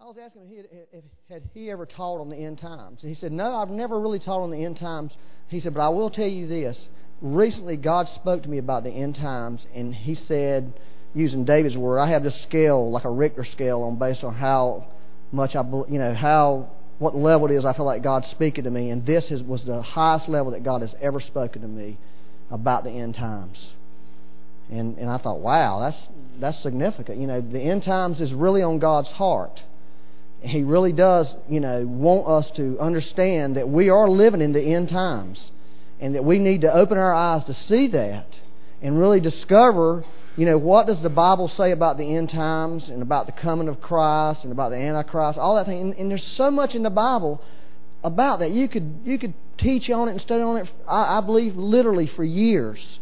I was asking him if he had, if had he ever taught on the end times. And he said, No, I've never really taught on the end times. He said, But I will tell you this. Recently, God spoke to me about the end times, and he said, using David's word, I have this scale, like a Richter scale, on based on how much I, you know, how what level it is I feel like God's speaking to me, and this is, was the highest level that God has ever spoken to me about the end times. And and I thought, wow, that's that's significant. You know, the end times is really on God's heart. He really does, you know, want us to understand that we are living in the end times and that we need to open our eyes to see that and really discover, you know, what does the Bible say about the end times and about the coming of Christ and about the Antichrist, all that thing. And, and there's so much in the Bible about that. You could you could teach on it and study on it. I, I believe literally for years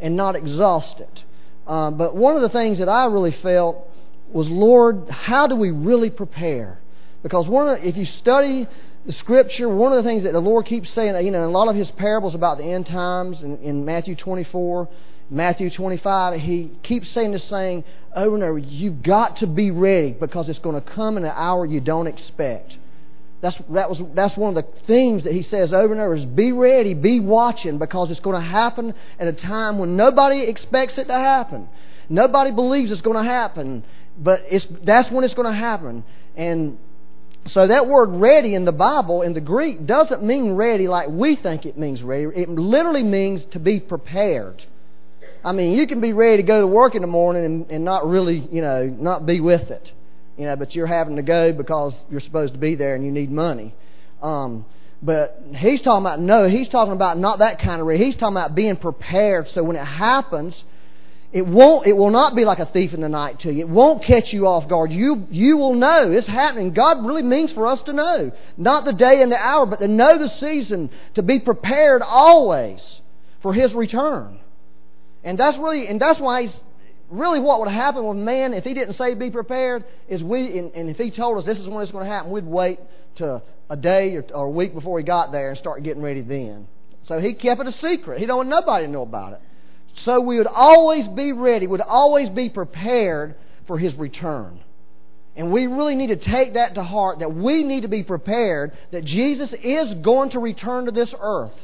and not exhaust it. Um, but one of the things that I really felt was, Lord, how do we really prepare? Because one of if you study the Scripture, one of the things that the Lord keeps saying, you know, in a lot of His parables about the end times, in, in Matthew 24, Matthew 25, He keeps saying this saying over and over, you've got to be ready because it's going to come in an hour you don't expect. That's, that was, that's one of the themes that he says over and over is be ready, be watching, because it's going to happen at a time when nobody expects it to happen. Nobody believes it's going to happen but it's, that's when it's going to happen. And so that word ready in the Bible, in the Greek, doesn't mean ready like we think it means ready. It literally means to be prepared. I mean, you can be ready to go to work in the morning and, and not really, you know, not be with it. You know, but you're having to go because you're supposed to be there and you need money. Um, but he's talking about no, he's talking about not that kind of ready. He's talking about being prepared so when it happens, it won't, it will not be like a thief in the night to you. It won't catch you off guard. You, you will know it's happening. God really means for us to know. Not the day and the hour, but to know the season, to be prepared always for His return. And that's really, and that's why He's, really what would happen with man if He didn't say be prepared is we, and, and if He told us this is when it's going to happen, we'd wait to a day or, or a week before He got there and start getting ready then. So He kept it a secret. He don't want nobody to know about it. So we would always be ready, would always be prepared for His return. And we really need to take that to heart that we need to be prepared that Jesus is going to return to this earth.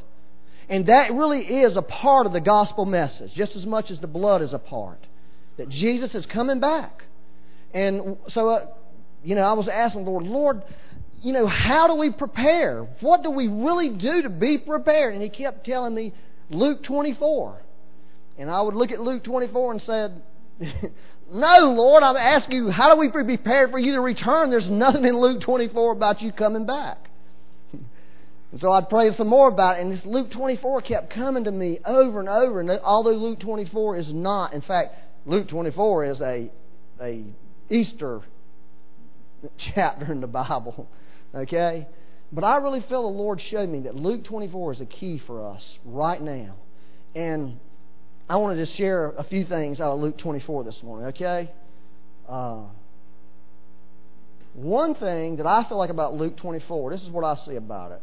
And that really is a part of the gospel message, just as much as the blood is a part. That Jesus is coming back. And so, uh, you know, I was asking the Lord, Lord, you know, how do we prepare? What do we really do to be prepared? And He kept telling me Luke 24. And I would look at Luke 24 and said, No, Lord, I'm asking you, how do we be prepared for you to return? There's nothing in Luke 24 about you coming back. And so I'd pray some more about it. And this Luke 24 kept coming to me over and over. And although Luke 24 is not, in fact, Luke 24 is a, a Easter chapter in the Bible. Okay? But I really feel the Lord showed me that Luke 24 is a key for us right now. And I want to share a few things out of Luke 24 this morning, okay? Uh, one thing that I feel like about Luke 24, this is what I see about it.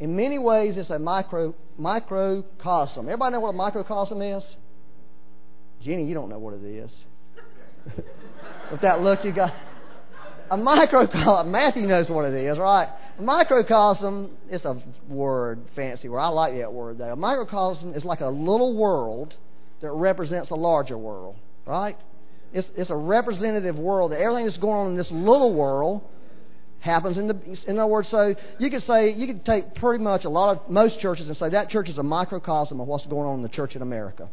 In many ways, it's a micro microcosm. Everybody know what a microcosm is? Jenny, you don't know what it is. With that look you got. A microcosm, Matthew knows what it is, right? A microcosm is a word, fancy word. I like that word though. A microcosm is like a little world that represents a larger world, right? It's, it's a representative world. Everything that's going on in this little world happens in the. In other words, so you could say you could take pretty much a lot of most churches and say that church is a microcosm of what's going on in the church in America.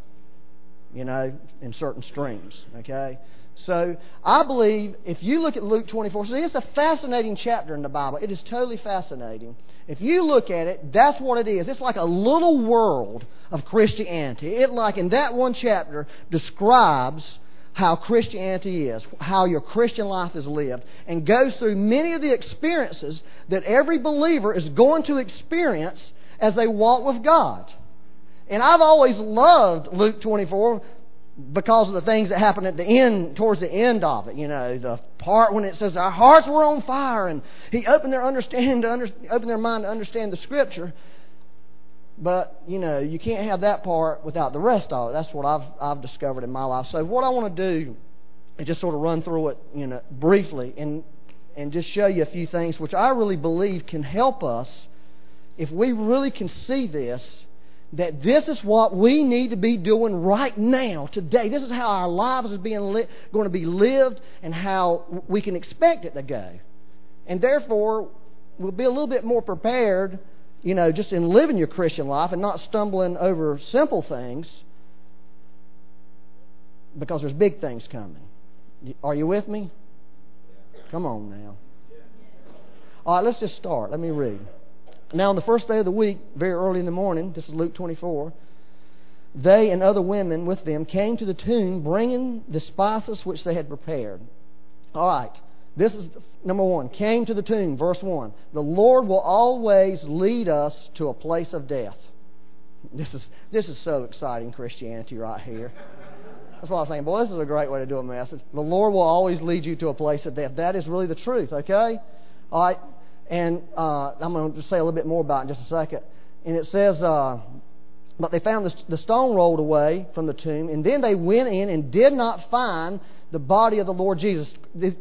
You know, in certain streams. Okay. So I believe if you look at Luke 24, see, it's a fascinating chapter in the Bible. It is totally fascinating. If you look at it, that's what it is. It's like a little world of Christianity. It, like in that one chapter, describes how Christianity is, how your Christian life is lived, and goes through many of the experiences that every believer is going to experience as they walk with God. And I've always loved Luke 24 because of the things that happen at the end, towards the end of it. You know, the part when it says our hearts were on fire, and He opened their understanding to under, open their mind to understand the Scripture. But you know, you can't have that part without the rest of it. That's what I've I've discovered in my life. So what I want to do is just sort of run through it, you know, briefly. And and just show you a few things which I really believe can help us if we really can see this that this is what we need to be doing right now, today. This is how our lives is being li- going to be lived and how we can expect it to go. And therefore, we'll be a little bit more prepared, you know, just in living your Christian life and not stumbling over simple things because there's big things coming. Are you with me? Come on now. All right, let's just start. Let me read. Now, on the first day of the week, very early in the morning, this is Luke 24, they and other women with them came to the tomb bringing the spices which they had prepared. All right, this is number one. Came to the tomb, verse 1. The Lord will always lead us to a place of death. This is, this is so exciting, Christianity, right here. That's why I thinking, boy, this is a great way to do a message. The Lord will always lead you to a place of death. That is really the truth, okay? All right, and uh, I'm going to just say a little bit more about it in just a second. And it says, uh, but they found the, the stone rolled away from the tomb, and then they went in and did not find the body of the Lord Jesus,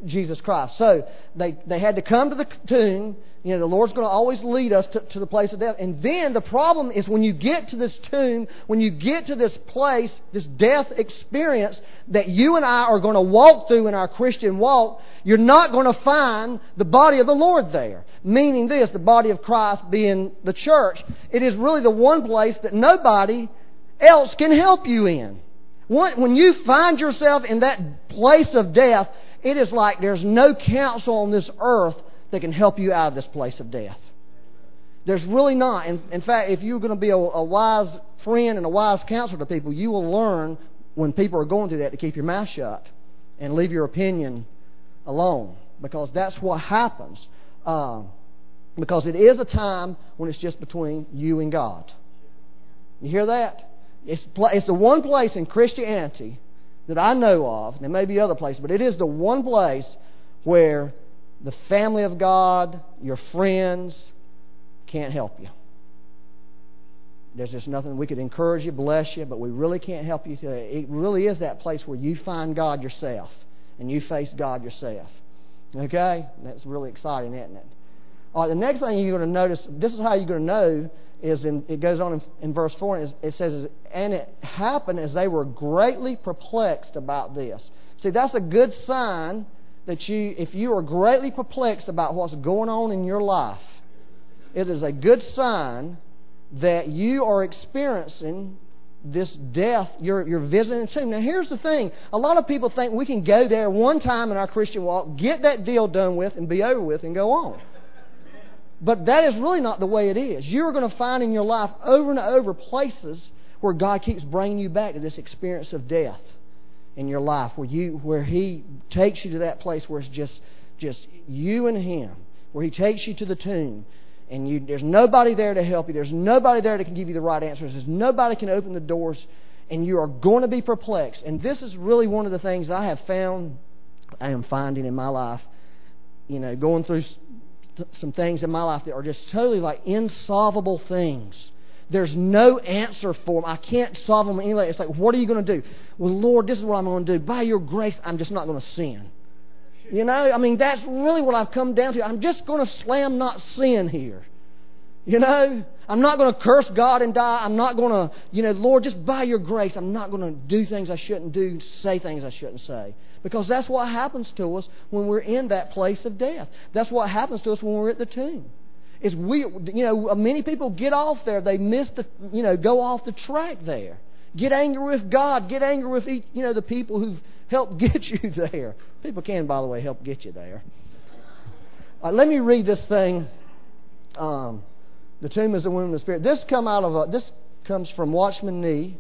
Jesus Christ. So they, they had to come to the tomb. You know, the Lord's going to always lead us to, to the place of death. And then the problem is when you get to this tomb, when you get to this place, this death experience that you and I are going to walk through in our Christian walk, you're not going to find the body of the Lord there. Meaning this, the body of Christ being the church. It is really the one place that nobody else can help you in. When you find yourself in that place of death, it is like there's no counsel on this earth that can help you out of this place of death. There's really not. In, in fact, if you're going to be a, a wise friend and a wise counselor to people, you will learn when people are going through that to keep your mouth shut and leave your opinion alone because that's what happens. Uh, because it is a time when it's just between you and God. You hear that? It's, it's the one place in Christianity that I know of. There may be other places, but it is the one place where the family of God, your friends, can't help you. There's just nothing we could encourage you, bless you, but we really can't help you. It really is that place where you find God yourself and you face God yourself. Okay? That's really exciting, isn't it? All right, the next thing you're going to notice, this is how you're going to know is in, it goes on in, in verse 4, and it says, And it happened as they were greatly perplexed about this. See, that's a good sign that you, if you are greatly perplexed about what's going on in your life, it is a good sign that you are experiencing this death, you're, you're visiting the tomb. Now, here's the thing. A lot of people think we can go there one time in our Christian walk, get that deal done with, and be over with, and go on. But that is really not the way it is. You're going to find in your life over and over places where God keeps bringing you back to this experience of death in your life, where you where He takes you to that place where it's just just you and Him, where He takes you to the tomb, and you, there's nobody there to help you. There's nobody there that can give you the right answers. There's nobody can open the doors, and you are going to be perplexed. And this is really one of the things I have found, I am finding in my life. You know, going through some things in my life that are just totally like insolvable things. There's no answer for them. I can't solve them anyway. It's like, what are you going to do? Well, Lord, this is what I'm going to do. By your grace, I'm just not going to sin. You know, I mean, that's really what I've come down to. I'm just going to slam not sin here. You know, I'm not going to curse God and die. I'm not going to, you know, Lord, just by your grace, I'm not going to do things I shouldn't do, say things I shouldn't say. Because that's what happens to us when we're in that place of death. That's what happens to us when we're at the tomb. Is we, you know, many people get off there. They miss the, you know, go off the track there. Get angry with God. Get angry with, each, you know, the people who've helped get you there. People can, by the way, help get you there. Uh, let me read this thing. Um, the tomb is the womb of the spirit. This come out of a, this comes from Watchman Nee.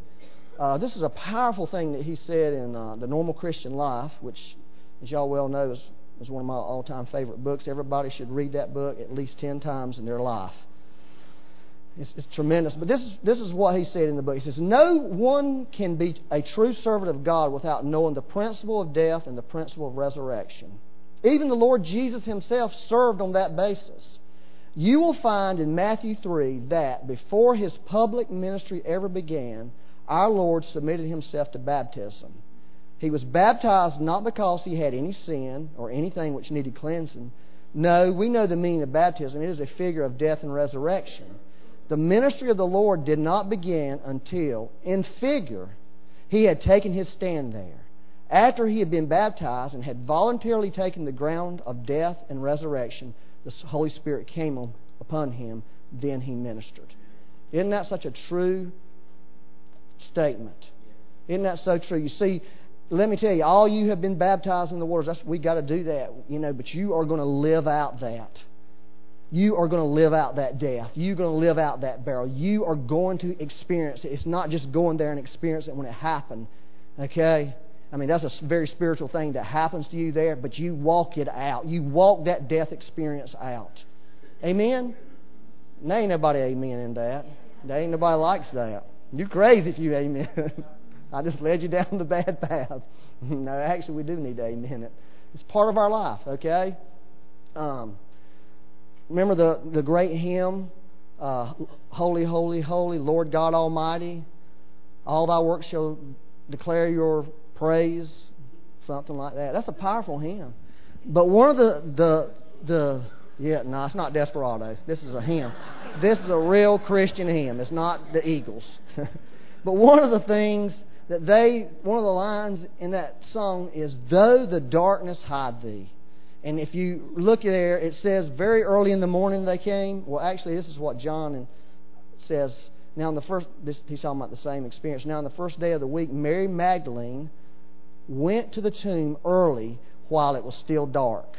Uh, this is a powerful thing that he said in uh, The Normal Christian Life, which, as y'all well know, is, is one of my all time favorite books. Everybody should read that book at least 10 times in their life. It's, it's, tremendous. But this is, this is what he said in the book. He says, No one can be a true servant of God without knowing the principle of death and the principle of resurrection. Even the Lord Jesus himself served on that basis. You will find in Matthew 3 that before his public ministry ever began, our Lord submitted himself to baptism. He was baptized not because he had any sin or anything which needed cleansing. No, we know the meaning of baptism. It is a figure of death and resurrection. The ministry of the Lord did not begin until, in figure, he had taken his stand there. After he had been baptized and had voluntarily taken the ground of death and resurrection, the Holy Spirit came upon him. Then he ministered. Isn't that such a true statement? Isn't that so true? You see, let me tell you, all you have been baptized in the waters. That's, we got to do that, you know. But you are going to live out that. You are going to live out that death. You're going to live out that burial. You are going to experience it. It's not just going there and experience it when it happened. Okay? I mean, that's a very spiritual thing that happens to you there, but you walk it out. You walk that death experience out. Amen? There ain't nobody amen in that. There ain't nobody likes that. You're crazy if you amen. I just led you down the bad path. no, actually, we do need to amen it. It's part of our life, okay? Um, remember the, the great hymn, uh, Holy, Holy, Holy, Lord God Almighty? All thy works shall declare your praise, something like that. That's a powerful hymn. But one of the, the, the yeah, no, it's not Desperado. This is a hymn. This is a real Christian hymn. It's not the Eagles. but one of the things that they, one of the lines in that song is, Though the darkness hide thee. And if you look there, it says, Very early in the morning they came. Well, actually, this is what John says. Now, in the first, this, he's talking about the same experience. Now, in the first day of the week, Mary Magdalene went to the tomb early while it was still dark.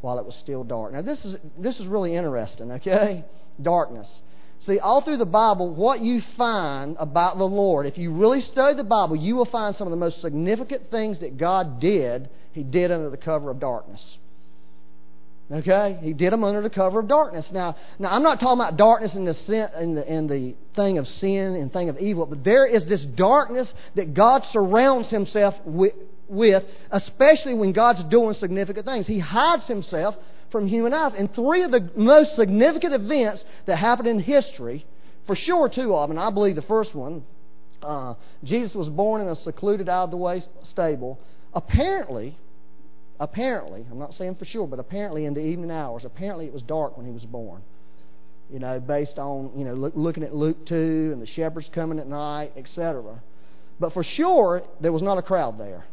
While it was still dark. Now, this is, this is really interesting, okay? Darkness. See, all through the Bible, what you find about the Lord, if you really study the Bible, you will find some of the most significant things that God did, He did under the cover of darkness. Okay, he did them under the cover of darkness. Now, now I'm not talking about darkness in the sin, in the in the thing of sin and thing of evil, but there is this darkness that God surrounds Himself with, especially when God's doing significant things. He hides Himself from human eyes. And three of the most significant events that happened in history, for sure, two of them. I believe the first one, uh, Jesus was born in a secluded, out of the way stable. Apparently, apparently, I'm not saying for sure, but apparently in the evening hours, apparently it was dark when he was born. You know, based on, you know, look, looking at Luke 2 and the shepherds coming at night, etc. But for sure, there was not a crowd there.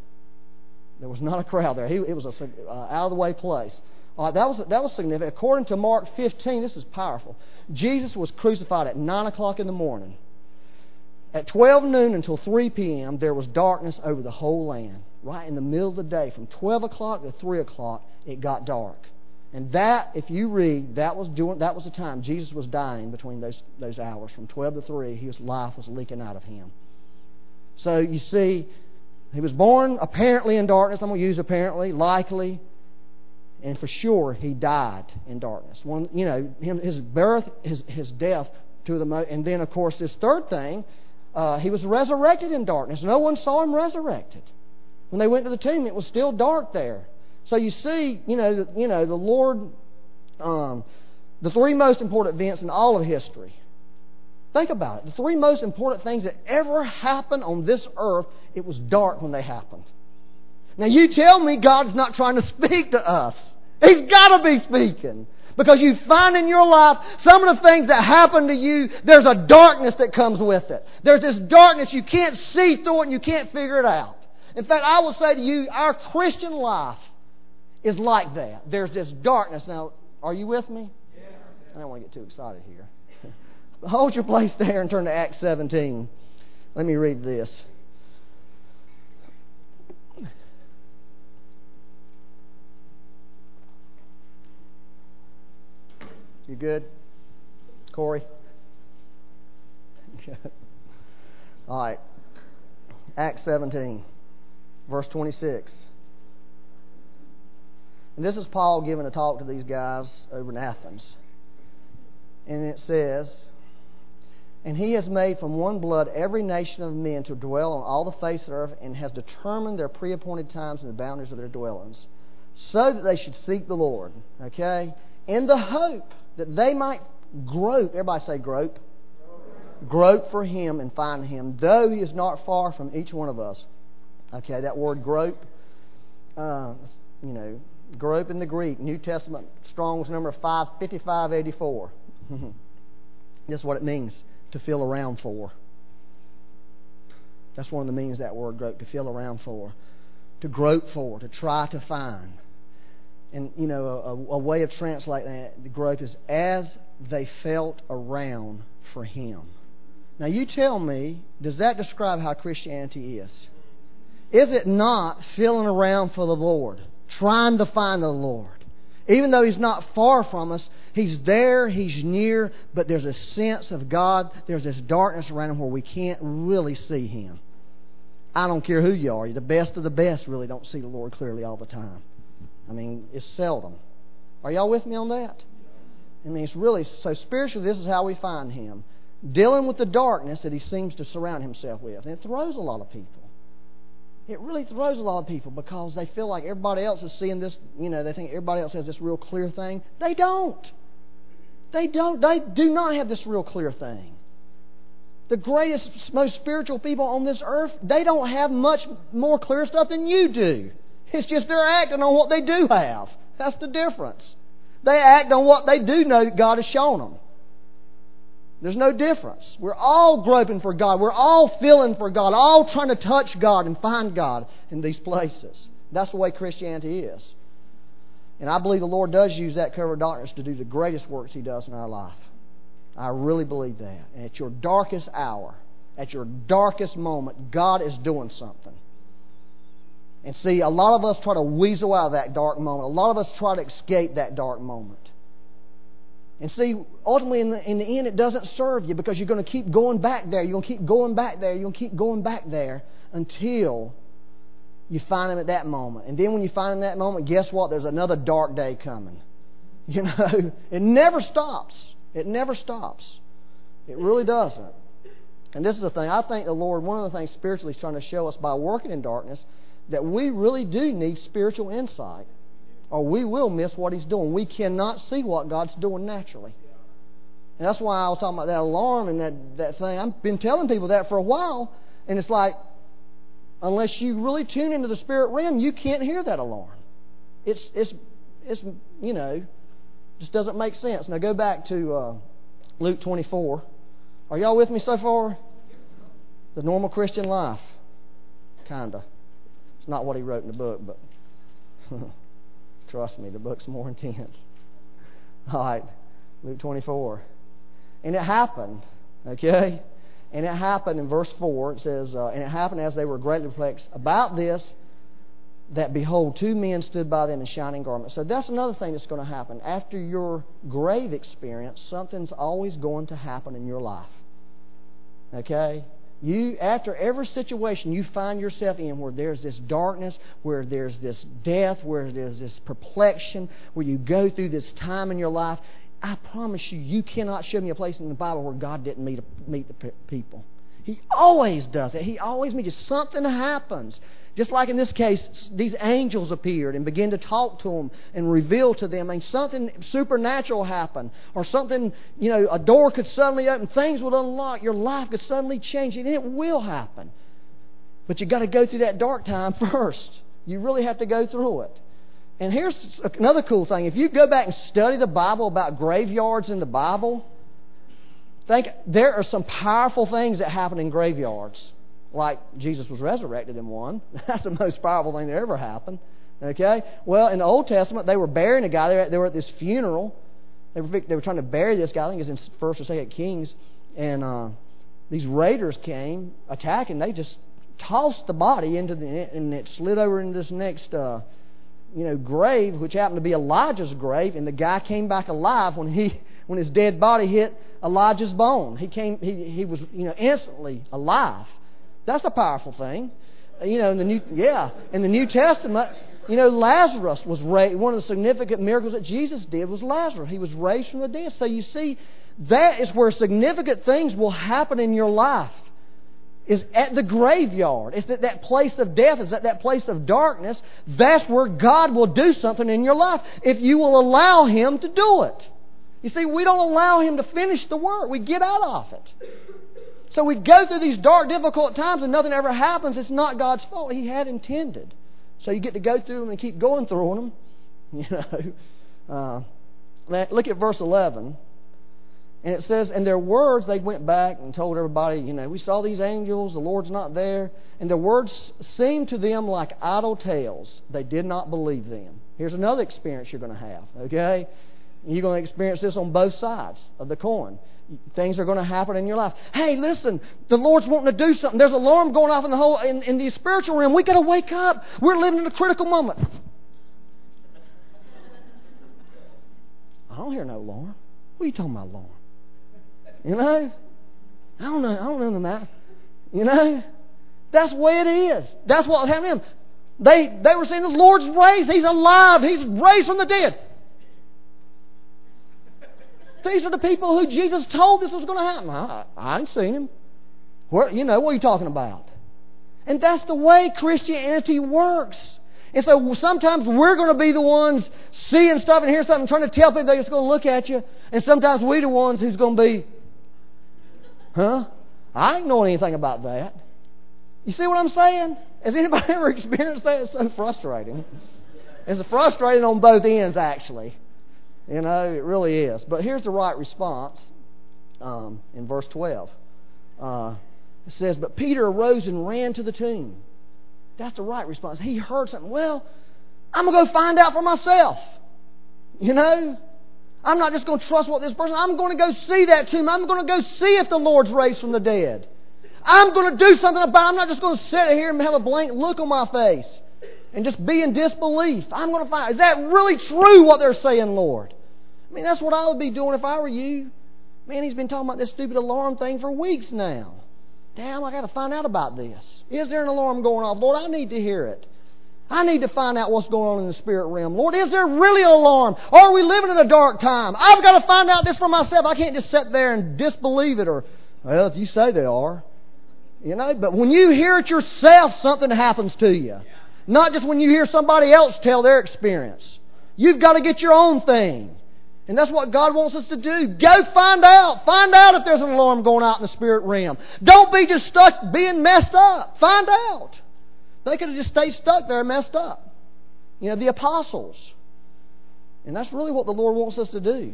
There was not a crowd there. He, it was a uh, out of the way place. Uh, that, was, that was significant. According to Mark 15, this is powerful. Jesus was crucified at 9 o'clock in the morning. At 12 noon until 3 p.m., there was darkness over the whole land right in the middle of the day, from 12 o'clock to 3 o'clock, it got dark. And that, if you read, that was doing that was the time Jesus was dying between those those hours, from 12 to 3. His life was leaking out of him. So you see, he was born apparently in darkness. I'm going to use apparently, likely, and for sure he died in darkness. One, you know, him, his birth, his his death to the mo- and then of course this third thing, uh, he was resurrected in darkness. No one saw him resurrected. When they went to the tomb, it was still dark there. So you see, you know, you know, the Lord, um, the three most important events in all of history. Think about it. The three most important things that ever happened on this earth, it was dark when they happened. Now you tell me God's not trying to speak to us. He's got to be speaking. Because you find in your life some of the things that happen to you, there's a darkness that comes with it. There's this darkness, you can't see through it and you can't figure it out. In fact, I will say to you, our Christian life is like that. There's this darkness. Now, are you with me? I don't want to get too excited here. Hold your place there and turn to Acts 17. Let me read this. You good? Corey? All right. Acts 17 verse 26. And this is Paul giving a talk to these guys over in Athens. And it says, And he has made from one blood every nation of men to dwell on all the face of the earth, and has determined their pre appointed times and the boundaries of their dwellings, so that they should seek the Lord. Okay? In the hope that they might grope. Everybody say grope. Grope for him and find him, though he is not far from each one of us. Okay, that word grope, uh, you know, grope in the Greek, New Testament, Strong's number 55584. That's what it means to feel around for. That's one of the meanings of that word grope, to feel around for, to grope for, to try to find. And, you know, a, a way of translating that, the grope is as they felt around for Him. Now, you tell me, does that describe how Christianity is? Is it not feeling around for the Lord, trying to find the Lord? Even though He's not far from us, He's there, He's near, but there's a sense of God, there's this darkness around Him where we can't really see Him. I don't care who you are, the best of the best really don't see the Lord clearly all the time. I mean, it's seldom. Are y'all with me on that? I mean, it's really so spiritually. This is how we find Him, dealing with the darkness that He seems to surround Himself with, and it throws a lot of people. It really throws a lot of people because they feel like everybody else is seeing this. You know, they think everybody else has this real clear thing. They don't. They don't. They do not have this real clear thing. The greatest, most spiritual people on this earth, they don't have much more clear stuff than you do. It's just they're acting on what they do have. That's the difference. They act on what they do know God has shown them. There's no difference. We're all groping for God. We're all feeling for God, all trying to touch God and find God in these places. That's the way Christianity is. And I believe the Lord does use that cover of darkness to do the greatest works He does in our life. I really believe that. And at your darkest hour, at your darkest moment, God is doing something. And see, a lot of us try to weasel out of that dark moment. A lot of us try to escape that dark moment. And see, ultimately, in the, in the end, it doesn't serve you because you're going to keep going back there. You're going to keep going back there. You're going to keep going back there until you find Him at that moment. And then when you find Him at that moment, guess what? There's another dark day coming. You know, it never stops. It never stops. It really doesn't. And this is the thing. I think the Lord, one of the things spiritually, is trying to show us by working in darkness that we really do need spiritual insight, or we will miss what He's doing. We cannot see what God's doing naturally. And that's why I was talking about that alarm and that, that thing. I've been telling people that for a while, and it's like, unless you really tune into the spirit realm, you can't hear that alarm. It's, it's, it's you know, just doesn't make sense. Now go back to uh, Luke 24. Are y'all with me so far? The normal Christian life. Kinda. It's not what he wrote in the book, but trust me, the book's more intense. All right, Luke 24. And it happened, okay? And it happened in verse 4. It says, uh, And it happened as they were greatly perplexed about this, that behold, two men stood by them in shining garments. So that's another thing that's going to happen. After your grave experience, something's always going to happen in your life. Okay? You, after every situation you find yourself in where there's this darkness, where there's this death, where there's this perplexion, where you go through this time in your life, I promise you, you cannot show me a place in the Bible where God didn't meet, meet the people. He always does it. He always meets you. Something happens. Just like in this case, these angels appeared and began to talk to them and reveal to them, and something supernatural happened, or something, you know, a door could suddenly open, things would unlock, your life could suddenly change, and it will happen. But you've got to go through that dark time first. You really have to go through it. And here's another cool thing. If you go back and study the Bible about graveyards in the Bible, think there are some powerful things that happen in graveyards like Jesus was resurrected in one. That's the most powerful thing that ever happened. Okay? Well, in the Old Testament, they were burying a guy. They were at, they were at this funeral. They were, they were trying to bury this guy. I think it's in First or Second Kings. And uh, these raiders came attacking. They just tossed the body into the and it slid over into this next uh, you know grave, which happened to be Elijah's grave. And the guy came back alive when he when his dead body hit Elijah's bone. He came. He he was you know instantly alive. That's a powerful thing. Uh, you know, in the New, yeah, in the New Testament, you know, Lazarus was raised. One of the significant miracles that Jesus did was Lazarus. He was raised from the dead. So you see, that is where significant things will happen in your life. Is at the graveyard. It's at that place of death. Is at that place of darkness. That's where God will do something in your life if you will allow Him to do it. You see, we don't allow Him to finish the work. We get out of it. So we go through these dark, difficult times and nothing ever happens. It's not God's fault. He had intended. So you get to go through them and keep going through them. You know. Uh, look at verse 11. And it says, and their words, they went back and told everybody, you know, we saw these angels, the Lord's not there. And their words seemed to them like idle tales. They did not believe them. Here's another experience you're going to have, okay? You're going to experience this on both sides of the coin. Things are going to happen in your life. Hey, listen, the Lord's wanting to do something. There's an alarm going off in the whole in, in the spiritual realm. We got to wake up. We're living in a critical moment. I don't hear no alarm. What are you talking about, alarm? You know? I don't know. I don't know the matter. You know? That's the way it is. That's what happened to them. They, they were saying the Lord's raised. He's alive. He's raised from the dead. These are the people who Jesus told this was going to happen. I, I ain't seen him. Where, you know, what are you talking about? And that's the way Christianity works. And so sometimes we're going to be the ones seeing stuff and hearing something, trying to tell people they're just going to look at you. And sometimes we're the ones who's going to be, huh? I ain't know anything about that. You see what I'm saying? Has anybody ever experienced that? It's so frustrating. It's frustrating on both ends, actually. You know, it really is. But here's the right response um, in verse 12. Uh, it says, But Peter arose and ran to the tomb. That's the right response. He heard something. Well, I'm going to go find out for myself. You know? I'm not just going to trust what this person, I'm going to go see that tomb. I'm going to go see if the Lord's raised from the dead. I'm going to do something about it. I'm not just going to sit here and have a blank look on my face and just be in disbelief. I'm going to find, is that really true what they're saying, Lord? I mean, that's what I would be doing if I were you. Man, he's been talking about this stupid alarm thing for weeks now. Damn, I got to find out about this. Is there an alarm going off? Lord, I need to hear it. I need to find out what's going on in the spirit realm. Lord, is there really an alarm? Are we living in a dark time? I've got to find out this for myself. I can't just sit there and disbelieve it or, well, if you say they are. You know, but when you hear it yourself, something happens to you. Not just when you hear somebody else tell their experience. You've got to get your own thing. And that's what God wants us to do. Go find out. Find out if there's an alarm going out in the spirit realm. Don't be just stuck being messed up. Find out. They could have just stayed stuck there messed up. You know, the apostles. And that's really what the Lord wants us to do.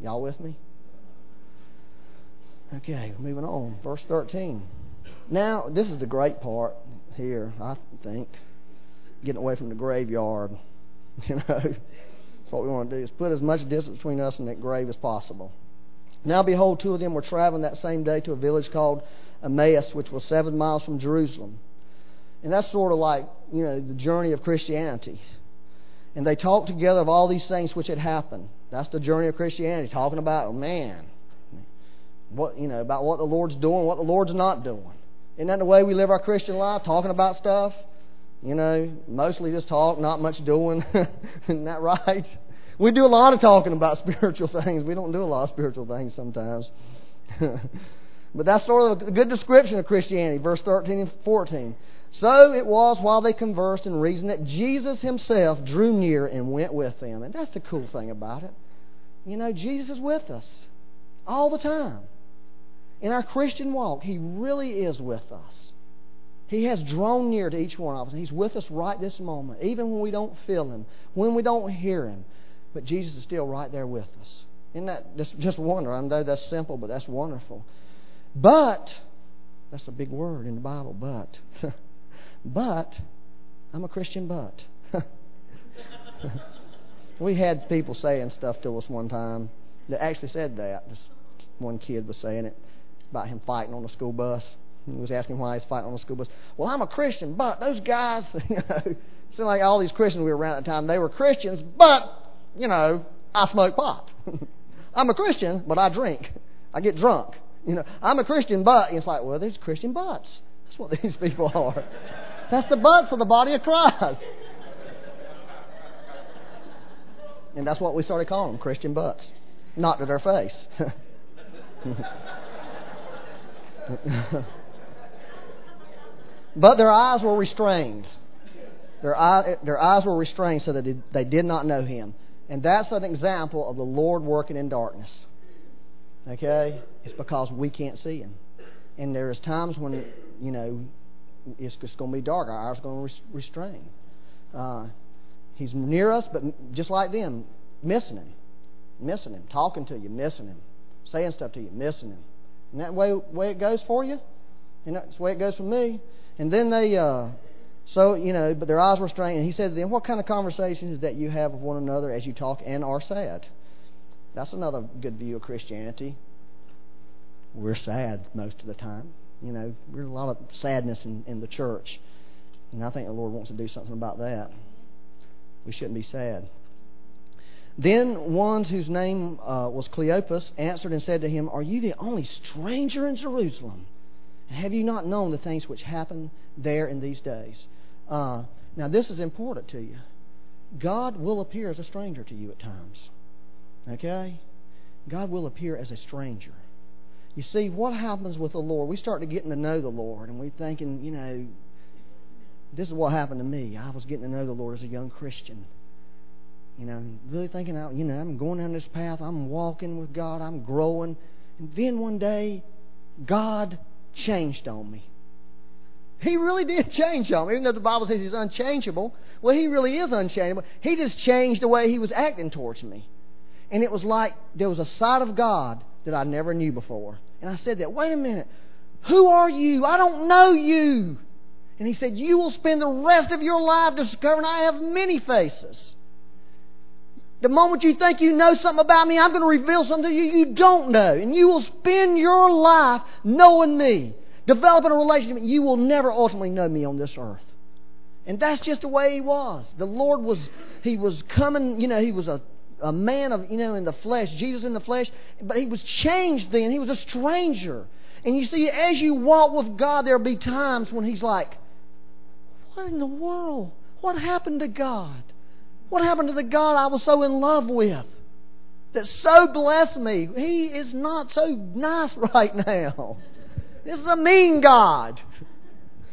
Y'all with me? Okay, moving on. Verse 13. Now, this is the great part here, I think. Getting away from the graveyard. You know, that's what we want to do, is put as much distance between us and that grave as possible. Now, behold, two of them were traveling that same day to a village called Emmaus, which was seven miles from Jerusalem. And that's sort of like, you know, the journey of Christianity. And they talked together of all these things which had happened. That's the journey of Christianity, talking about, oh, man, what, you know, about what the Lord's doing, what the Lord's not doing. Isn't that the way we live our Christian life, talking about stuff? You know, mostly just talk, not much doing. Isn't that right? We do a lot of talking about spiritual things. We don't do a lot of spiritual things sometimes. but that's sort of a good description of Christianity, verse 13 and 14. So it was while they conversed and reasoned that Jesus himself drew near and went with them. And that's the cool thing about it. You know, Jesus is with us all the time. In our Christian walk, He really is with us. He has drawn near to each one of us. He's with us right this moment, even when we don't feel Him, when we don't hear Him. But Jesus is still right there with us. Isn't that just, just wonderful? I know that's simple, but that's wonderful. But, that's a big word in the Bible, but. but, I'm a Christian, but. we had people saying stuff to us one time that actually said that. This one kid was saying it about him fighting on the school bus. He was asking why he's fighting on the school bus. Well, I'm a Christian, but those guys, you know, it seemed like all these Christians we were around at the time, they were Christians, but, you know, I smoke pot. I'm a Christian, but I drink. I get drunk. You know, I'm a Christian, but it's like, well, there's Christian butts. That's what these people are. That's the butts of the body of Christ. And that's what we started calling them, Christian butts. Not to their face. But their eyes were restrained. Their, eye, their eyes were restrained so that they did not know him. And that's an example of the Lord working in darkness. Okay? It's because we can't see him. and there's times when you know it's just going to be dark. Our eyes are going to restrain. Uh, he's near us, but just like them, missing him, missing him, talking to you, missing him, saying stuff to you, missing him. And that way, way it goes for you, and that's the way it goes for me. And then they, uh, so you know, but their eyes were strained. And he said to them, "What kind of conversations that you have with one another as you talk and are sad?" That's another good view of Christianity. We're sad most of the time. You know, there's a lot of sadness in, in the church. And I think the Lord wants to do something about that. We shouldn't be sad. Then one whose name uh, was Cleopas answered and said to him, Are you the only stranger in Jerusalem? And have you not known the things which happen there in these days? Uh, now, this is important to you. God will appear as a stranger to you at times. Okay? God will appear as a stranger. You see, what happens with the Lord? We start to getting to know the Lord, and we're thinking, you know, this is what happened to me. I was getting to know the Lord as a young Christian. You know, really thinking out, you know, I'm going down this path, I'm walking with God, I'm growing. And then one day, God changed on me. He really did change on me. Even though the Bible says he's unchangeable, well, he really is unchangeable. He just changed the way he was acting towards me. And it was like there was a side of God that I never knew before. And I said that, wait a minute. Who are you? I don't know you. And he said, You will spend the rest of your life discovering I have many faces. The moment you think you know something about me, I'm going to reveal something to you you don't know. And you will spend your life knowing me, developing a relationship. You will never ultimately know me on this earth. And that's just the way he was. The Lord was, he was coming, you know, he was a, a man of, you know, in the flesh, Jesus in the flesh, but he was changed then. He was a stranger. And you see, as you walk with God, there'll be times when he's like, what in the world? What happened to God? What happened to the God I was so in love with? That so blessed me. He is not so nice right now. This is a mean God.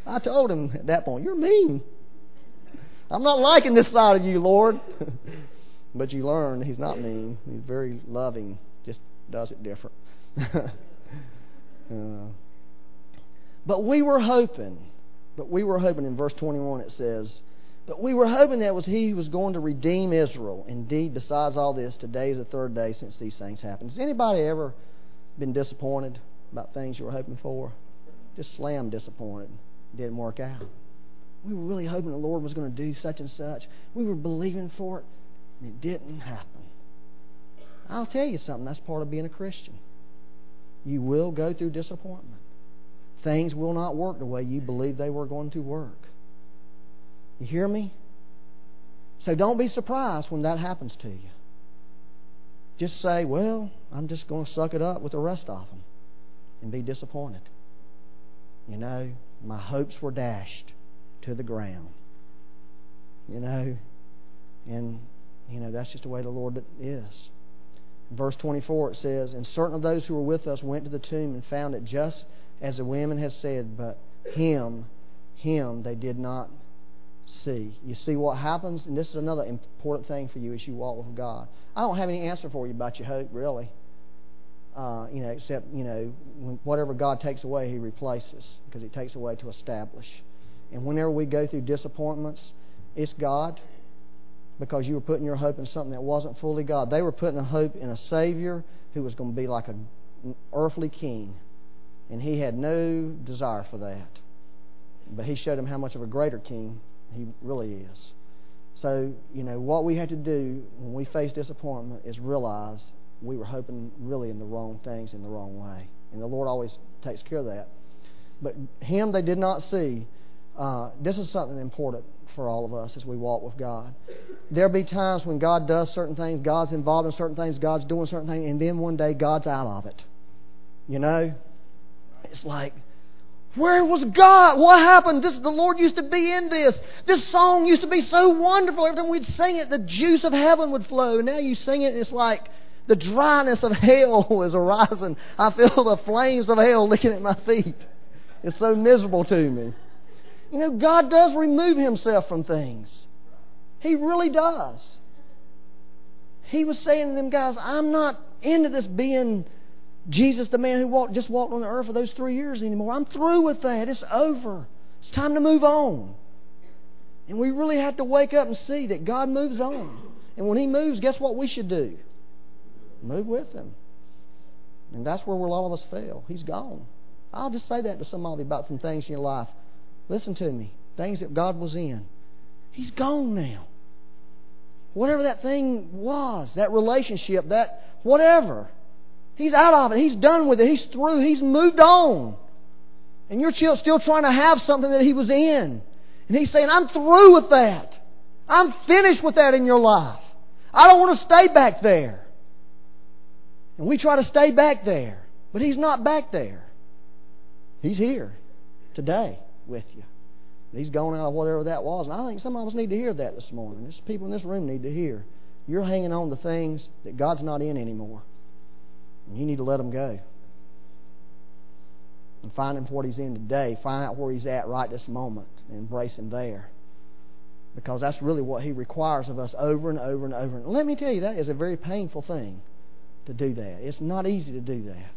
I told him at that point, You're mean. I'm not liking this side of you, Lord. but you learn he's not mean. He's very loving, just does it different. uh, but we were hoping but we were hoping in verse 21 it says, But we were hoping that was he who was going to redeem Israel. Indeed, besides all this, today is the third day since these things happened. Has anybody ever been disappointed about things you were hoping for? Just slam disappointed. didn't work out. We were really hoping the Lord was going to do such and such. We were believing for it, and it didn't happen. I'll tell you something, that's part of being a Christian. You will go through disappointment things will not work the way you believe they were going to work. You hear me? So don't be surprised when that happens to you. Just say, well, I'm just going to suck it up with the rest of them and be disappointed. You know, my hopes were dashed to the ground. You know, and, you know, that's just the way the Lord is. verse 24 it says, And certain of those who were with us went to the tomb and found it just as the women had said, but him, him they did not see. You see what happens, and this is another important thing for you as you walk with God. I don't have any answer for you about your hope, really. Uh, you know, except you know, whatever God takes away, He replaces because He takes away to establish. And whenever we go through disappointments, it's God because you were putting your hope in something that wasn't fully God. They were putting a hope in a Savior who was going to be like an earthly king and he had no desire for that. But he showed him how much of a greater king he really is. So, you know, what we had to do when we face disappointment is realize we were hoping really in the wrong things in the wrong way. And the Lord always takes care of that. But him they did not see. Uh, this is something important for all of us as we walk with God. There'll be times when God does certain things, God's involved in certain things, God's doing certain things, and then one day God's out of it. You know? It's like, where was God? What happened? This, the Lord used to be in this. This song used to be so wonderful. Every time we'd sing it, the juice of heaven would flow. Now you sing it, and it's like the dryness of hell is arising. I feel the flames of hell licking at my feet. It's so miserable to me. You know, God does remove Himself from things. He really does. He was saying to them guys, I'm not into this being Jesus, the man who walked, just walked on the earth for those three years anymore. I'm through with that. It's over. It's time to move on. And we really have to wake up and see that God moves on. And when He moves, guess what we should do? Move with Him. And that's where a lot of us fail. He's gone. I'll just say that to somebody about some things in your life. Listen to me. Things that God was in. He's gone now. Whatever that thing was, that relationship, that whatever. He's out of it. He's done with it. He's through. He's moved on. And you're still trying to have something that he was in. And he's saying, I'm through with that. I'm finished with that in your life. I don't want to stay back there. And we try to stay back there. But he's not back there. He's here today with you. He's gone out of whatever that was. And I think some of us need to hear that this morning. There's people in this room need to hear. You're hanging on to things that God's not in anymore. You need to let him go. And find him what he's in today. Find out where he's at right this moment and embrace him there. Because that's really what he requires of us over and over and over. And let me tell you, that is a very painful thing to do that. It's not easy to do that.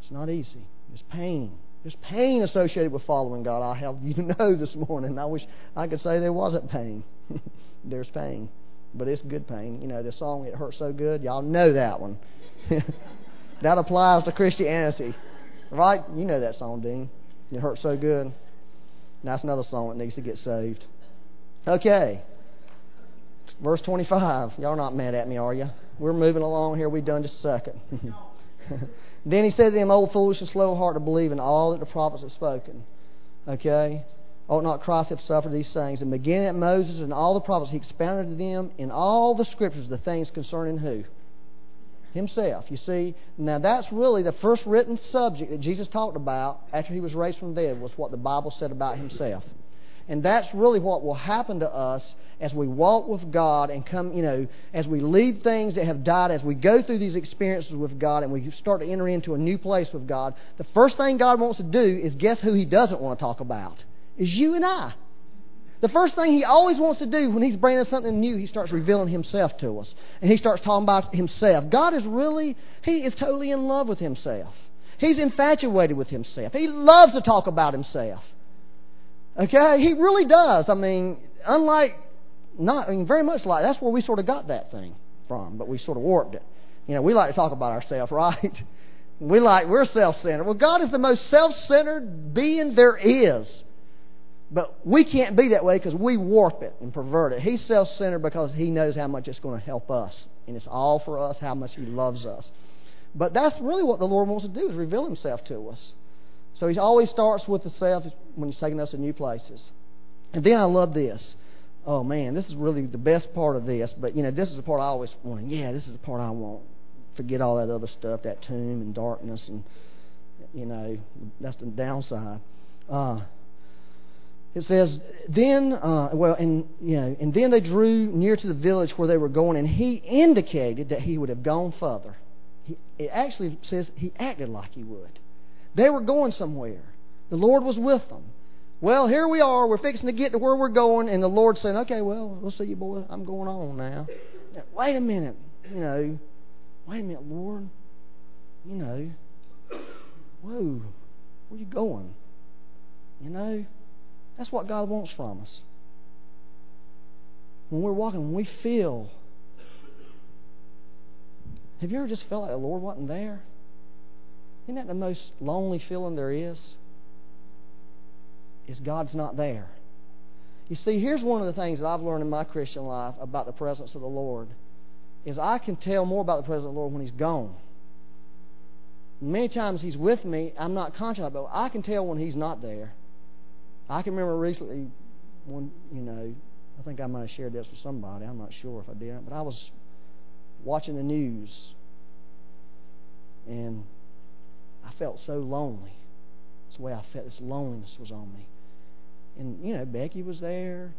It's not easy. It's pain. There's pain associated with following God. I have you know this morning. I wish I could say there wasn't pain. There's pain, but it's good pain. You know the song "It Hurts So Good." Y'all know that one. that applies to Christianity, right? You know that song, Dean. It hurts so good. That's another song that needs to get saved. Okay. Verse 25. Y'all not mad at me, are you? We're moving along here. We've done just a second. then he said to them, Old foolish and slow of heart to believe in all that the prophets have spoken. Okay? Ought not Christ have suffered these things? And beginning at Moses and all the prophets, he expounded to them in all the scriptures the things concerning who? Himself. You see, now that's really the first written subject that Jesus talked about after he was raised from the dead, was what the Bible said about himself. And that's really what will happen to us as we walk with God and come, you know, as we leave things that have died, as we go through these experiences with God and we start to enter into a new place with God. The first thing God wants to do is guess who He doesn't want to talk about? Is you and I. The first thing he always wants to do when he's bringing us something new, he starts revealing himself to us. And he starts talking about himself. God is really, he is totally in love with himself. He's infatuated with himself. He loves to talk about himself. Okay? He really does. I mean, unlike, not, I mean, very much like, that's where we sort of got that thing from, but we sort of warped it. You know, we like to talk about ourselves, right? We like, we're self centered. Well, God is the most self centered being there is. But we can't be that way because we warp it and pervert it. He's self centered because he knows how much it's going to help us. And it's all for us, how much he loves us. But that's really what the Lord wants to do is reveal himself to us. So he always starts with the self when he's taking us to new places. And then I love this. Oh man, this is really the best part of this. But you know, this is the part I always want. Yeah, this is the part I want. Forget all that other stuff, that tomb and darkness, and you know, that's the downside. Uh, it says, then, uh, well, and, you know, and then they drew near to the village where they were going, and he indicated that he would have gone further. He, it actually says he acted like he would. They were going somewhere. The Lord was with them. Well, here we are. We're fixing to get to where we're going, and the Lord's saying, okay, well, we'll see you, boy. I'm going on now. Wait a minute. You know, wait a minute, Lord. You know, whoa, where you going? You know, that's what God wants from us. When we're walking, when we feel. Have you ever just felt like the Lord wasn't there? Isn't that the most lonely feeling there is? Is God's not there. You see, here's one of the things that I've learned in my Christian life about the presence of the Lord is I can tell more about the presence of the Lord when He's gone. Many times He's with me, I'm not conscious of it, but I can tell when He's not there. I can remember recently, one, you know, I think I might have shared this with somebody. I'm not sure if I did, but I was watching the news, and I felt so lonely. It's the way I felt. This loneliness was on me, and you know, Becky was there.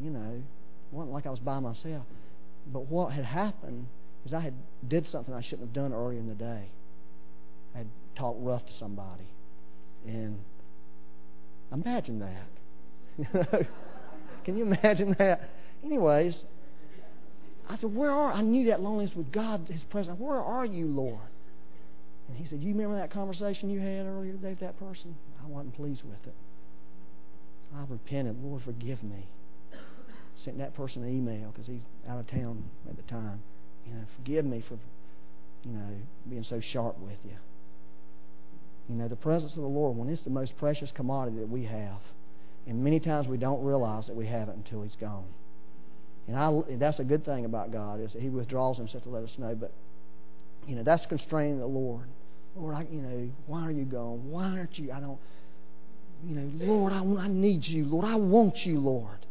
You know, it wasn't like I was by myself. But what had happened is I had did something I shouldn't have done earlier in the day. I had talked rough to somebody, and Imagine that. Can you imagine that? Anyways, I said, Where are I knew that loneliness with God, His presence. Where are you, Lord? And he said, You remember that conversation you had earlier today with that person? I wasn't pleased with it. I repented. Lord, forgive me. Sent that person an email because he's out of town at the time. You know, forgive me for, you know, being so sharp with you. You know, the presence of the Lord, when it's the most precious commodity that we have, and many times we don't realize that we have it until He's gone. And I, that's a good thing about God is that He withdraws Himself to let us know. But you know, that's constraining the Lord. Lord, I, you know, why are you gone? Why aren't you? I don't. You know, Lord, I, I need you. Lord, I want you, Lord.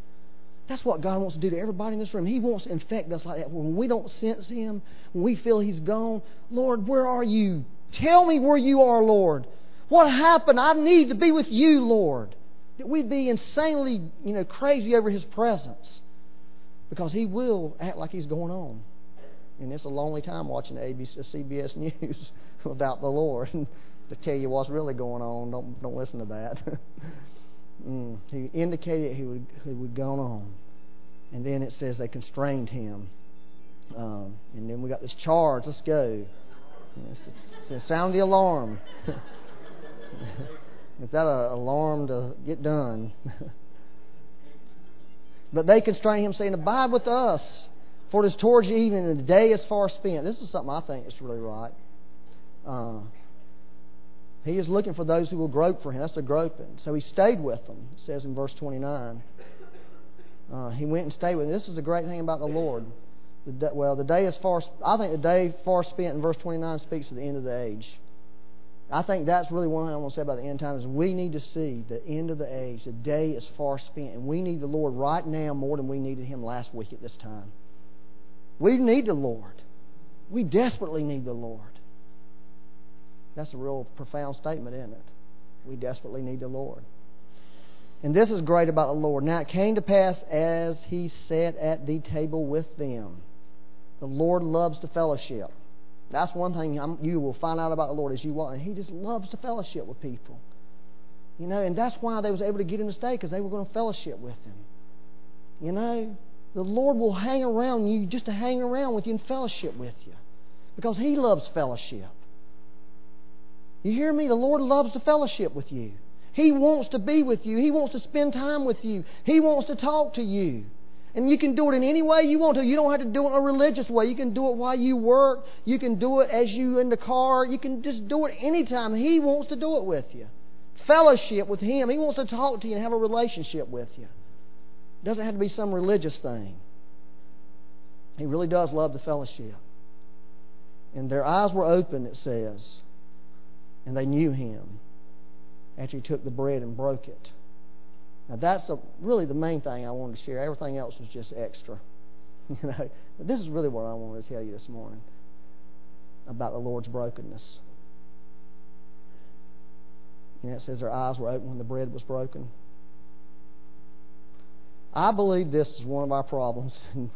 That's what God wants to do to everybody in this room. He wants to infect us like that. When we don't sense Him, when we feel He's gone, Lord, where are you? Tell me where you are, Lord. What happened? I need to be with you, Lord. That we'd be insanely, you know, crazy over His presence. Because He will act like He's going on. And it's a lonely time watching ABC, CBS News without the Lord. to tell you what's really going on, don't, don't listen to that. mm, he indicated he would, he would go on. And then it says they constrained him. Um, and then we got this charge. Let's go. Sound the alarm. Is that an alarm to get done? but they constrain him, saying, Abide with us, for it is towards evening, and the day is far spent. This is something I think is really right. Uh, he is looking for those who will grope for him. That's the groping. So he stayed with them, it says in verse 29. Uh, he went and stayed with them. This is the great thing about the Lord. Well, the day is far. I think the day far spent in verse 29 speaks to the end of the age. I think that's really one thing I want to say about the end times. We need to see the end of the age. The day is far spent, and we need the Lord right now more than we needed Him last week at this time. We need the Lord. We desperately need the Lord. That's a real profound statement, isn't it? We desperately need the Lord. And this is great about the Lord. Now it came to pass as he sat at the table with them. The Lord loves to fellowship. That's one thing I'm, you will find out about the Lord as you walk. And He just loves to fellowship with people. You know, and that's why they was able to get him to stay because they were going to fellowship with him. You know, the Lord will hang around you just to hang around with you and fellowship with you because He loves fellowship. You hear me? The Lord loves to fellowship with you. He wants to be with you. He wants to spend time with you. He wants to talk to you. And you can do it in any way you want to. You don't have to do it in a religious way. You can do it while you work. You can do it as you in the car. You can just do it anytime. He wants to do it with you. Fellowship with Him. He wants to talk to you and have a relationship with you. It doesn't have to be some religious thing. He really does love the fellowship. And their eyes were open, it says, and they knew Him after He took the bread and broke it. Now that's really the main thing I wanted to share. Everything else was just extra, you know. But this is really what I wanted to tell you this morning about the Lord's brokenness. You know, it says their eyes were open when the bread was broken. I believe this is one of our problems,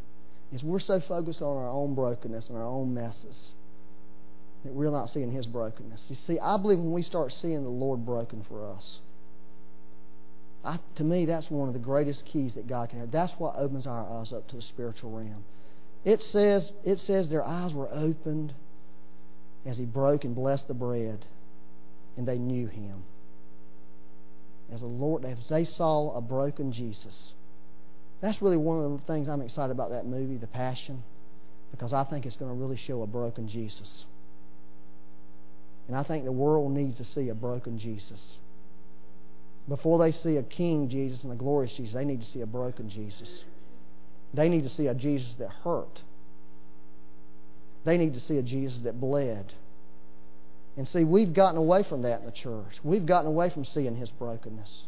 is we're so focused on our own brokenness and our own messes that we're not seeing His brokenness. You see, I believe when we start seeing the Lord broken for us I, to me, that's one of the greatest keys that God can have. That's what opens our eyes up to the spiritual realm. It says, it says their eyes were opened as He broke and blessed the bread, and they knew Him. As the Lord, as they saw a broken Jesus. That's really one of the things I'm excited about that movie, The Passion, because I think it's going to really show a broken Jesus. And I think the world needs to see a broken Jesus. Before they see a king Jesus and a glorious Jesus, they need to see a broken Jesus. They need to see a Jesus that hurt. They need to see a Jesus that bled. And see, we've gotten away from that in the church. We've gotten away from seeing his brokenness.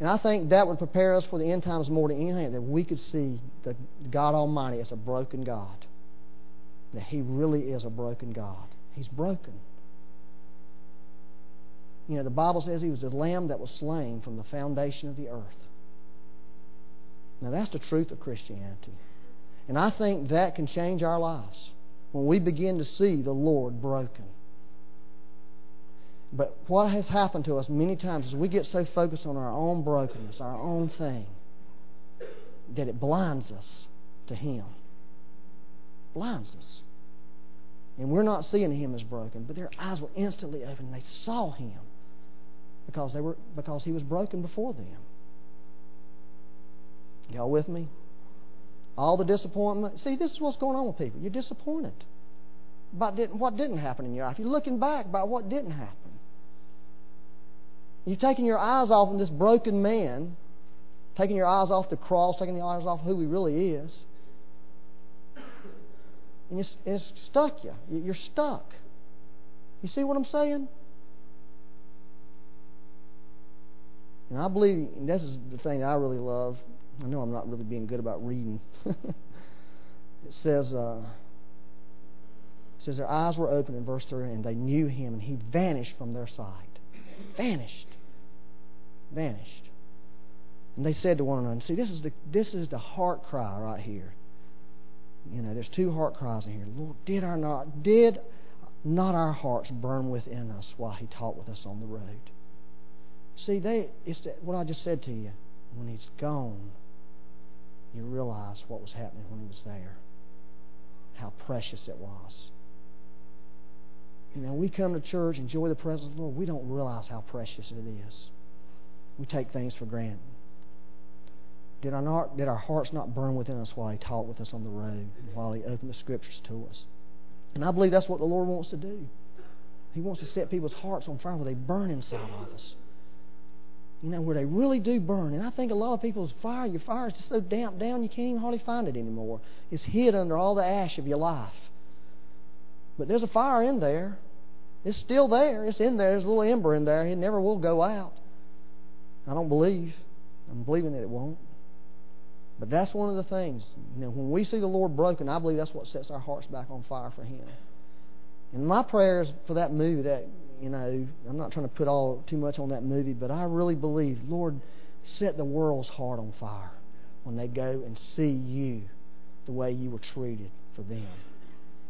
And I think that would prepare us for the end times more than anything, that we could see the God Almighty as a broken God. That He really is a broken God. He's broken. You know, the Bible says he was the lamb that was slain from the foundation of the earth. Now, that's the truth of Christianity. And I think that can change our lives when we begin to see the Lord broken. But what has happened to us many times is we get so focused on our own brokenness, our own thing, that it blinds us to Him. Blinds us. And we're not seeing him as broken, but their eyes were instantly open. They saw him because they were because he was broken before them. Y'all with me? All the disappointment. See, this is what's going on with people. You're disappointed about didn't, what didn't happen in your life. You're looking back about what didn't happen. You've taken your eyes off of this broken man, taking your eyes off the cross, taking your eyes off who he really is. And it's, it's stuck you. You're stuck. You see what I'm saying? And I believe, and this is the thing I really love. I know I'm not really being good about reading. it says, uh, it says their eyes were open in verse 3, and they knew him, and he vanished from their sight. Vanished. Vanished. And they said to one another, see, this is the, this is the heart cry right here. You know, there's two heart cries in here. Lord, did our not did not our hearts burn within us while he talked with us on the road? See, they it's what I just said to you. When he's gone, you realize what was happening when he was there. How precious it was. You know, we come to church, enjoy the presence of the Lord, we don't realize how precious it is. We take things for granted. Did our, not, did our hearts not burn within us while He talked with us on the road, while He opened the Scriptures to us? And I believe that's what the Lord wants to do. He wants to set people's hearts on fire where they burn inside of us. You know, where they really do burn. And I think a lot of people's fire, your fire is just so damp down you can't even hardly find it anymore. It's hid under all the ash of your life. But there's a fire in there. It's still there. It's in there. There's a little ember in there. It never will go out. I don't believe. I'm believing that it won't. But that's one of the things. You know, when we see the Lord broken, I believe that's what sets our hearts back on fire for Him. And my prayer is for that movie, that you know, I'm not trying to put all too much on that movie, but I really believe, Lord, set the world's heart on fire when they go and see you the way you were treated for them.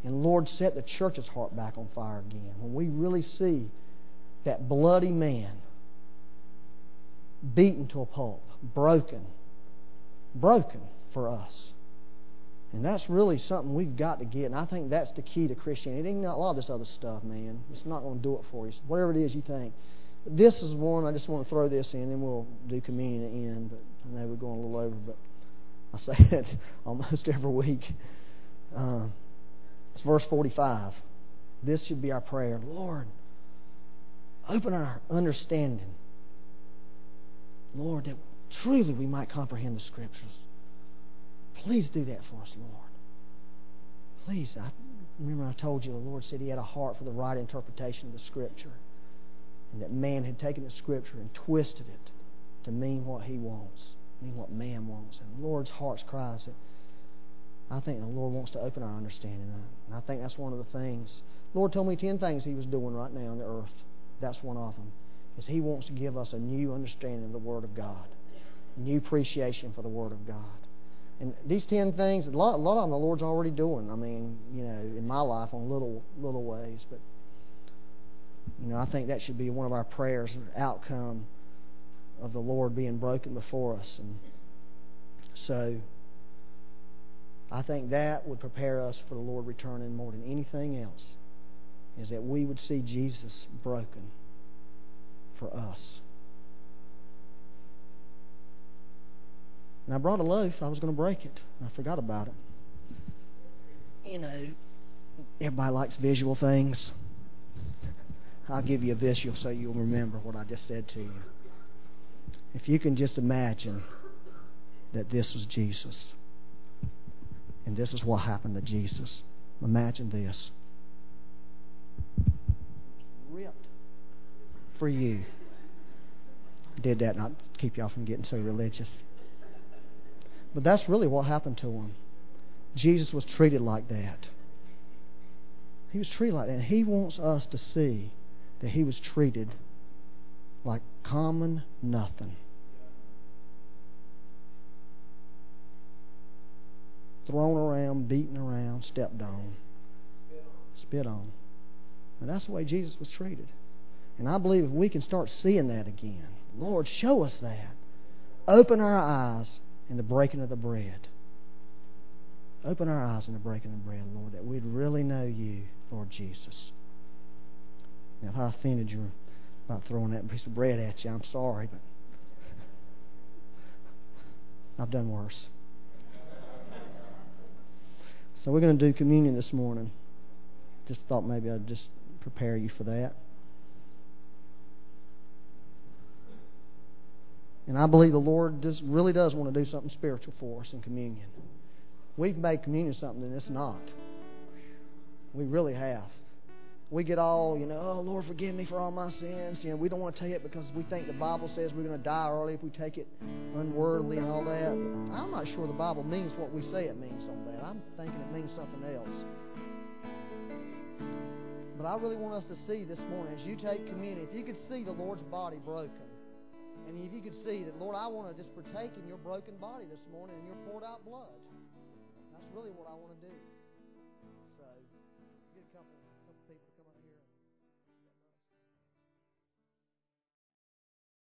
And Lord, set the church's heart back on fire again. When we really see that bloody man beaten to a pulp, broken, broken for us. And that's really something we've got to get. And I think that's the key to Christianity. It ain't a lot of this other stuff, man. It's not going to do it for you. Whatever it is you think. This is one, I just want to throw this in, and we'll do communion at the end. But I know we're going a little over, but I say it almost every week. Uh, it's verse 45. This should be our prayer. Lord, open our understanding. Lord, that truly we might comprehend the Scriptures. Please do that for us, Lord. Please. I remember I told you the Lord said He had a heart for the right interpretation of the Scripture. And that man had taken the Scripture and twisted it to mean what he wants, mean what man wants. And the Lord's heart's cries that I think the Lord wants to open our understanding. And I think that's one of the things. The Lord told me ten things He was doing right now on the earth. That's one of them. Is He wants to give us a new understanding of the Word of God new appreciation for the Word of God. And these ten things, a lot, a lot of them the Lord's already doing. I mean, you know, in my life on little little ways, but you know, I think that should be one of our prayers, outcome of the Lord being broken before us. And so, I think that would prepare us for the Lord returning more than anything else. Is that we would see Jesus broken for us. And I brought a loaf. I was going to break it. I forgot about it. You know, everybody likes visual things. I'll give you a visual so you'll remember what I just said to you. If you can just imagine that this was Jesus, and this is what happened to Jesus. Imagine this. Ripped for you. Did that not keep y'all from getting so religious? But that's really what happened to him. Jesus was treated like that. He was treated like that. And he wants us to see that he was treated like common nothing. Thrown around, beaten around, stepped on, spit on. And that's the way Jesus was treated. And I believe if we can start seeing that again, Lord, show us that. Open our eyes in the breaking of the bread. Open our eyes in the breaking of bread, Lord, that we'd really know you, Lord Jesus. Now, if I offended you by throwing that piece of bread at you, I'm sorry, but I've done worse. So we're going to do communion this morning. Just thought maybe I'd just prepare you for that. And I believe the Lord just really does want to do something spiritual for us in communion. We've made communion something that it's not. We really have. We get all, you know, oh, Lord, forgive me for all my sins. You know, we don't want to take it because we think the Bible says we're going to die early if we take it unworthily and all that. But I'm not sure the Bible means what we say it means on that. I'm thinking it means something else. But I really want us to see this morning, as you take communion, if you could see the Lord's body broken, and if you could see that, Lord, I want to just partake in your broken body this morning and your poured out blood. That's really what I want to do.